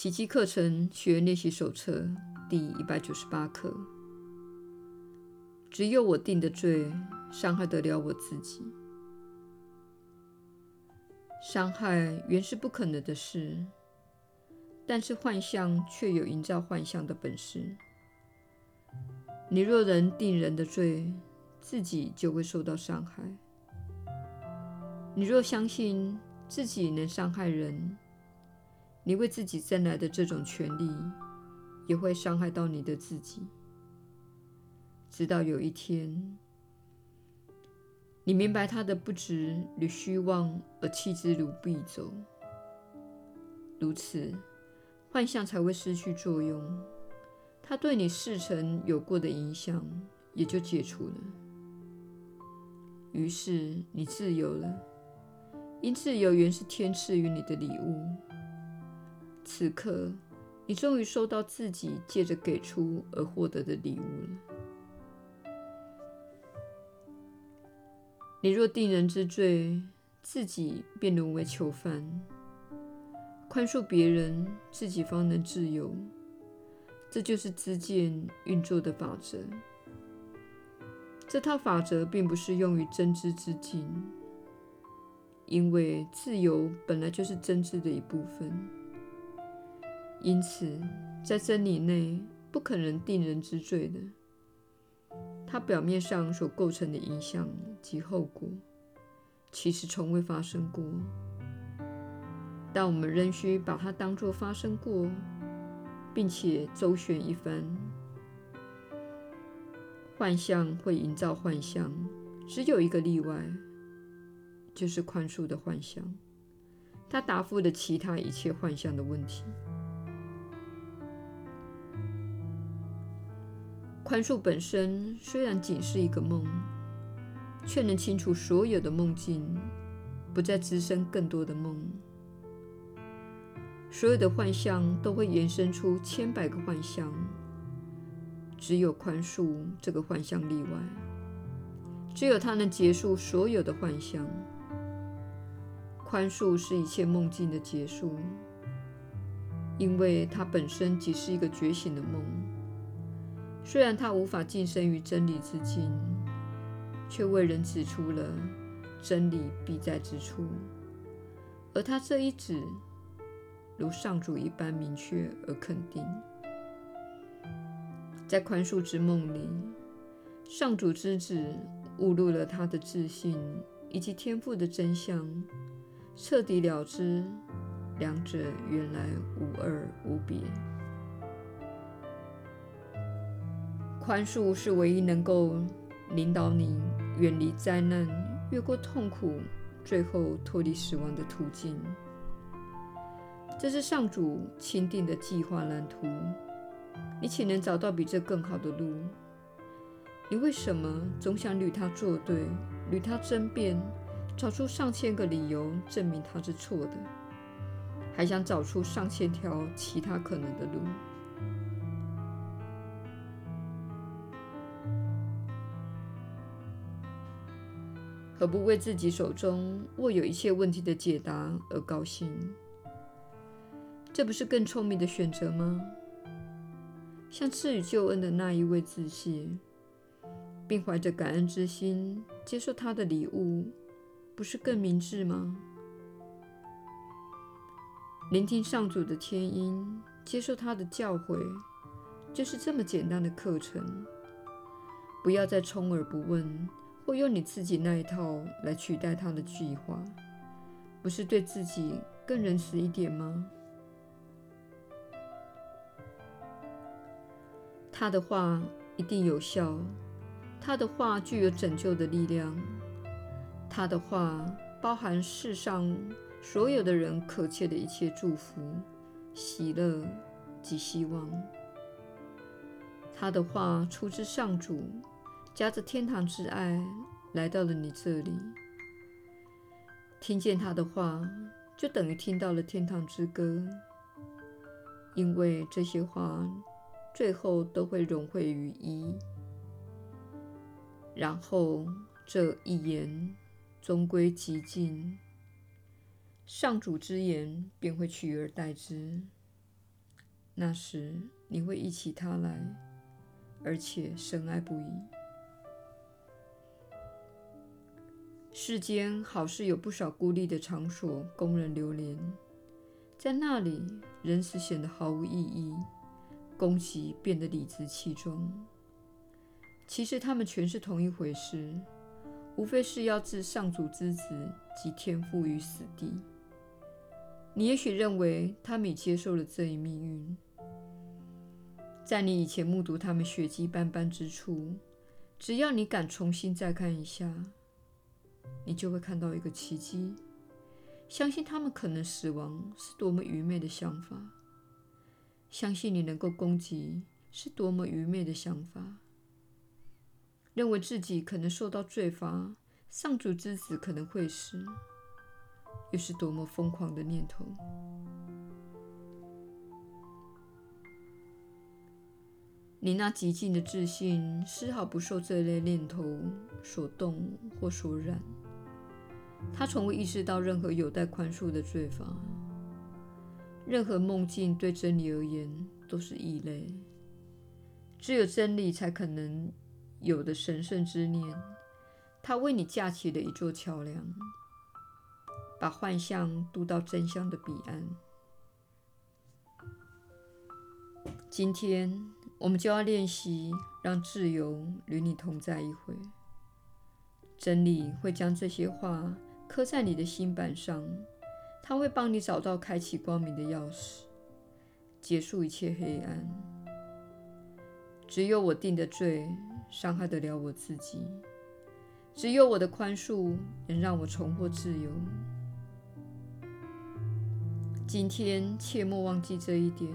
奇迹课程学练习手册第一百九十八课：只有我定的罪，伤害得了我自己。伤害原是不可能的事，但是幻象却有营造幻象的本事。你若能定人的罪，自己就会受到伤害。你若相信自己能伤害人，你为自己争来的这种权利，也会伤害到你的自己。直到有一天，你明白它的不值与虚妄，而弃之如敝帚。如此，幻象才会失去作用，它对你事成有过的影响也就解除了。于是你自由了，因自由原是天赐予你的礼物。此刻，你终于收到自己借着给出而获得的礼物了。你若定人之罪，自己便沦为囚犯；宽恕别人，自己方能自由。这就是知见运作的法则。这套法则并不适用于真知之境，因为自由本来就是真知的一部分。因此，在真理内不可能定人之罪的。它表面上所构成的影响及后果，其实从未发生过。但我们仍需把它当作发生过，并且周旋一番。幻象会营造幻象，只有一个例外，就是宽恕的幻象。它答复了其他一切幻象的问题。宽恕本身虽然仅是一个梦，却能清除所有的梦境，不再滋生更多的梦。所有的幻象都会延伸出千百个幻象。只有宽恕这个幻象例外，只有它能结束所有的幻象。宽恕是一切梦境的结束，因为它本身即是一个觉醒的梦。虽然他无法晋升于真理之境，却为人指出了真理必在之处，而他这一指，如上主一般明确而肯定。在宽恕之梦里，上主之子误入了他的自信以及天赋的真相，彻底了知两者原来无二无别。宽恕是唯一能够领导你远离灾难、越过痛苦、最后脱离死亡的途径。这是上主钦定的计划蓝图。你岂能找到比这更好的路？你为什么总想与他作对，与他争辩，找出上千个理由证明他是错的，还想找出上千条其他可能的路？何不为自己手中握有一切问题的解答而高兴？这不是更聪明的选择吗？向赐予救恩的那一位致谢，并怀着感恩之心接受他的礼物，不是更明智吗？聆听上主的天音，接受他的教诲，就是这么简单的课程。不要再充耳不闻，或用你自己那一套来取代他的计划，不是对自己更仁慈一点吗？他的话一定有效，他的话具有拯救的力量，他的话包含世上所有的人渴切的一切祝福、喜乐及希望。他的话出自上主，夹着天堂之爱来到了你这里。听见他的话，就等于听到了天堂之歌，因为这些话。最后都会融汇于一，然后这一言终归极尽，上主之言便会取而代之。那时你会忆起他来，而且深爱不已。世间好似有不少孤立的场所供人流连，在那里，人死显得毫无意义，攻击变得理直气壮。其实他们全是同一回事，无非是要置上主之子及天父于死地。你也许认为他们已接受了这一命运，在你以前目睹他们血迹斑斑之处，只要你敢重新再看一下，你就会看到一个奇迹。相信他们可能死亡是多么愚昧的想法，相信你能够攻击是多么愚昧的想法。认为自己可能受到罪罚，上主之子可能会死，又是多么疯狂的念头！你那极尽的自信丝毫不受这类念头所动或所染，他从未意识到任何有待宽恕的罪罚，任何梦境对真理而言都是异类，只有真理才可能。有的神圣之念，他为你架起了一座桥梁，把幻象渡到真相的彼岸。今天，我们就要练习让自由与你同在一回。真理会将这些话刻在你的心板上，它会帮你找到开启光明的钥匙，结束一切黑暗。只有我定的罪。伤害得了我自己，只有我的宽恕能让我重获自由。今天切莫忘记这一点。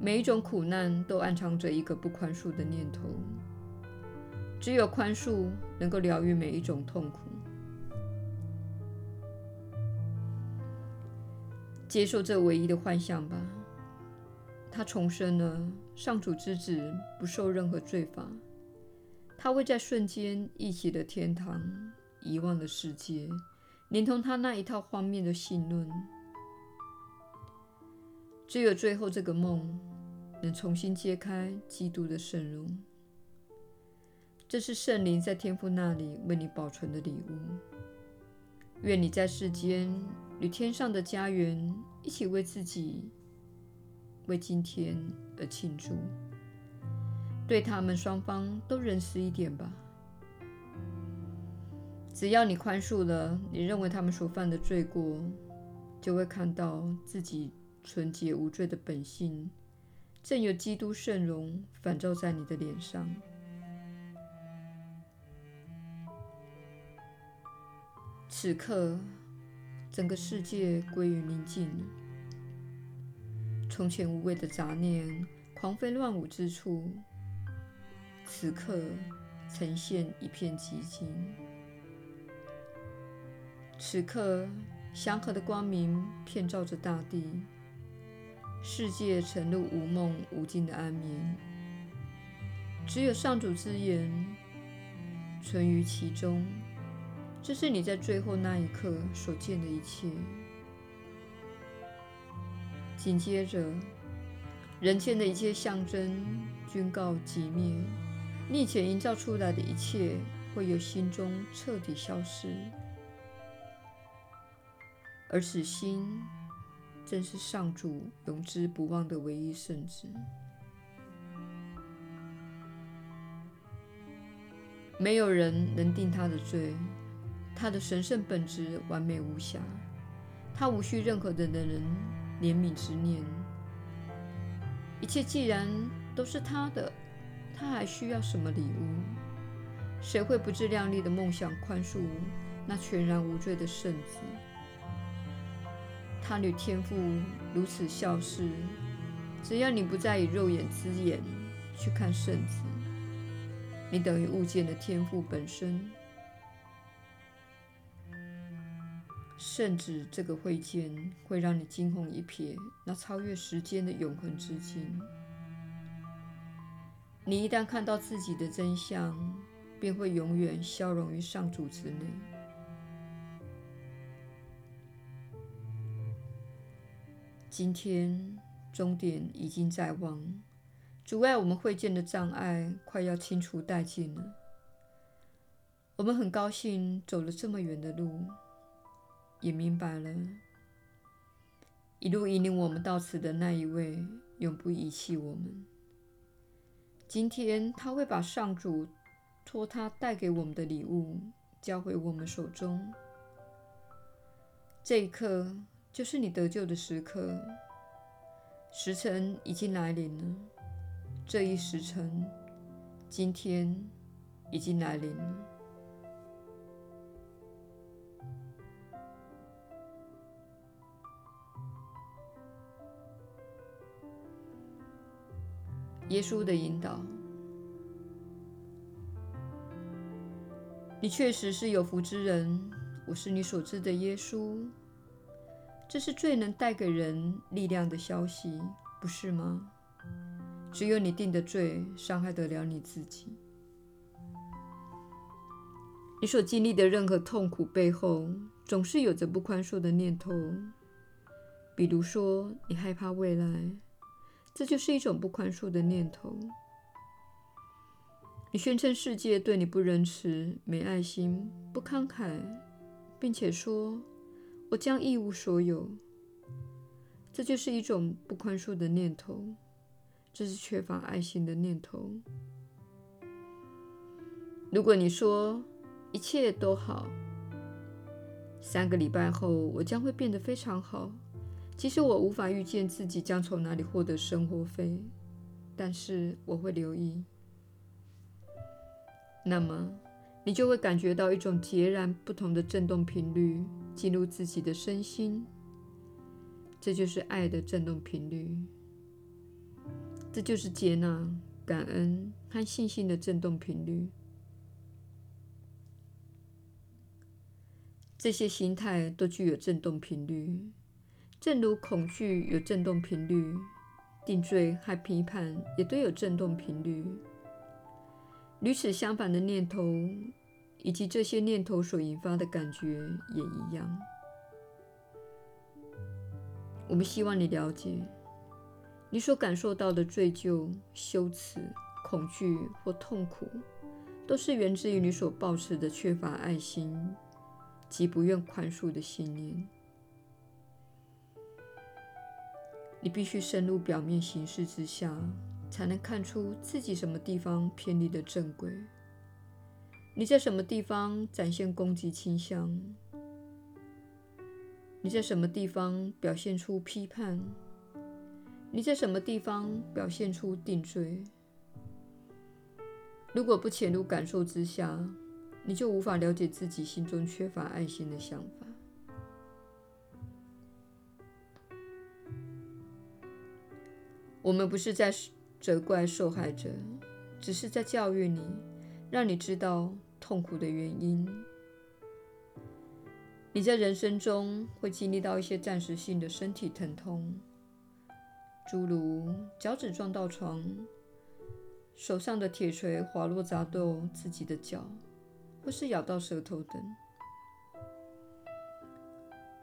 每一种苦难都暗藏着一个不宽恕的念头，只有宽恕能够疗愈每一种痛苦。接受这唯一的幻象吧。他重生了，上主之子不受任何罪罚。他会在瞬间忆起的天堂，遗忘了世界，连同他那一套荒谬的信论。只有最后这个梦，能重新揭开基督的圣容。这是圣灵在天父那里为你保存的礼物。愿你在世间与天上的家园一起为自己。为今天而庆祝，对他们双方都仁慈一点吧。只要你宽恕了你认为他们所犯的罪过，就会看到自己纯洁无罪的本性，正有基督圣容反照在你的脸上。此刻，整个世界归于宁静。从前无谓的杂念狂飞乱舞之处，此刻呈现一片寂静。此刻祥和的光明遍照着大地，世界沉入无梦无尽的安眠，只有上主之言存于其中。这是你在最后那一刻所见的一切。紧接着，人间的一切象征均告寂灭，你以前营造出来的一切会由心中彻底消失，而此心正是上主永之不忘的唯一圣子。没有人能定他的罪，他的神圣本质完美无瑕，他无需任何的人。怜悯之念，一切既然都是他的，他还需要什么礼物？谁会不自量力的梦想宽恕那全然无罪的圣子？他的天赋如此相似，只要你不再以肉眼之眼去看圣子，你等于误见的天赋本身。圣子这个会见会让你惊鸿一瞥，那超越时间的永恒之境。你一旦看到自己的真相，便会永远消融于上主之内。今天终点已经在望，阻碍我们会见的障碍快要清除殆尽了。我们很高兴走了这么远的路，也明白了，一路引领我们到此的那一位永不遗弃我们。今天他会把上主托他带给我们的礼物交回我们手中。这一刻就是你得救的时刻，时辰已经来临了。这一时辰，今天已经来临了。耶稣的引导，你确实是有福之人。我是你所知的耶稣，这是最能带给人力量的消息，不是吗？只有你定的罪，伤害得了你自己。你所经历的任何痛苦背后，总是有着不宽恕的念头。比如说，你害怕未来。这就是一种不宽恕的念头。你宣称世界对你不仁慈、没爱心、不慷慨，并且说：“我将一无所有。”这就是一种不宽恕的念头，这是缺乏爱心的念头。如果你说一切都好，三个礼拜后我将会变得非常好。其实我无法预见自己将从哪里获得生活费，但是我会留意。那么，你就会感觉到一种截然不同的振动频率进入自己的身心。这就是爱的振动频率，这就是接纳、感恩和信心的振动频率。这些心态都具有振动频率。正如恐惧有振动频率，定罪和批判也都有振动频率。与此相反的念头，以及这些念头所引发的感觉也一样。我们希望你了解，你所感受到的罪疚、羞耻、恐惧或痛苦，都是源自于你所抱持的缺乏爱心及不愿宽恕的信念。你必须深入表面形式之下，才能看出自己什么地方偏离了正轨。你在什么地方展现攻击倾向？你在什么地方表现出批判？你在什么地方表现出定罪？如果不潜入感受之下，你就无法了解自己心中缺乏爱心的想法。我们不是在责怪受害者，只是在教育你，让你知道痛苦的原因。你在人生中会经历到一些暂时性的身体疼痛，诸如脚趾撞到床、手上的铁锤滑落砸到自己的脚，或是咬到舌头等。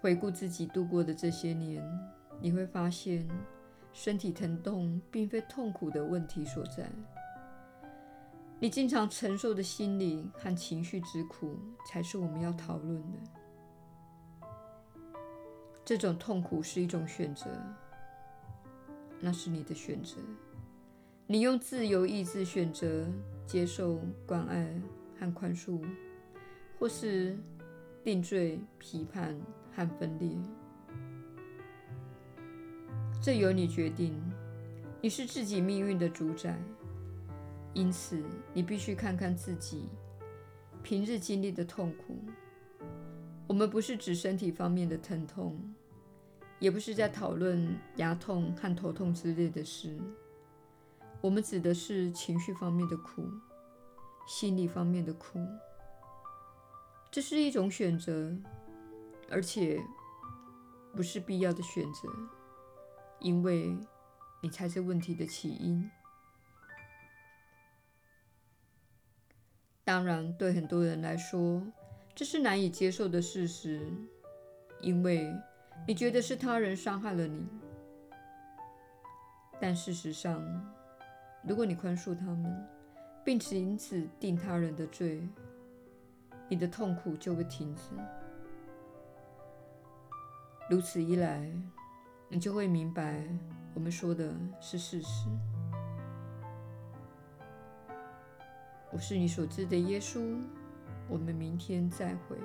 回顾自己度过的这些年，你会发现。身体疼痛并非痛苦的问题所在，你经常承受的心理和情绪之苦才是我们要讨论的。这种痛苦是一种选择，那是你的选择。你用自由意志选择接受关爱和宽恕，或是定罪、批判和分裂。这由你决定，你是自己命运的主宰，因此你必须看看自己平日经历的痛苦。我们不是指身体方面的疼痛，也不是在讨论牙痛和头痛之类的事。我们指的是情绪方面的苦，心理方面的苦。这是一种选择，而且不是必要的选择。因为你才是问题的起因。当然，对很多人来说，这是难以接受的事实，因为你觉得是他人伤害了你。但事实上，如果你宽恕他们，并且因此定他人的罪，你的痛苦就会停止。如此一来，你就会明白我们说的是事实。我是你所知的耶稣。我们明天再会。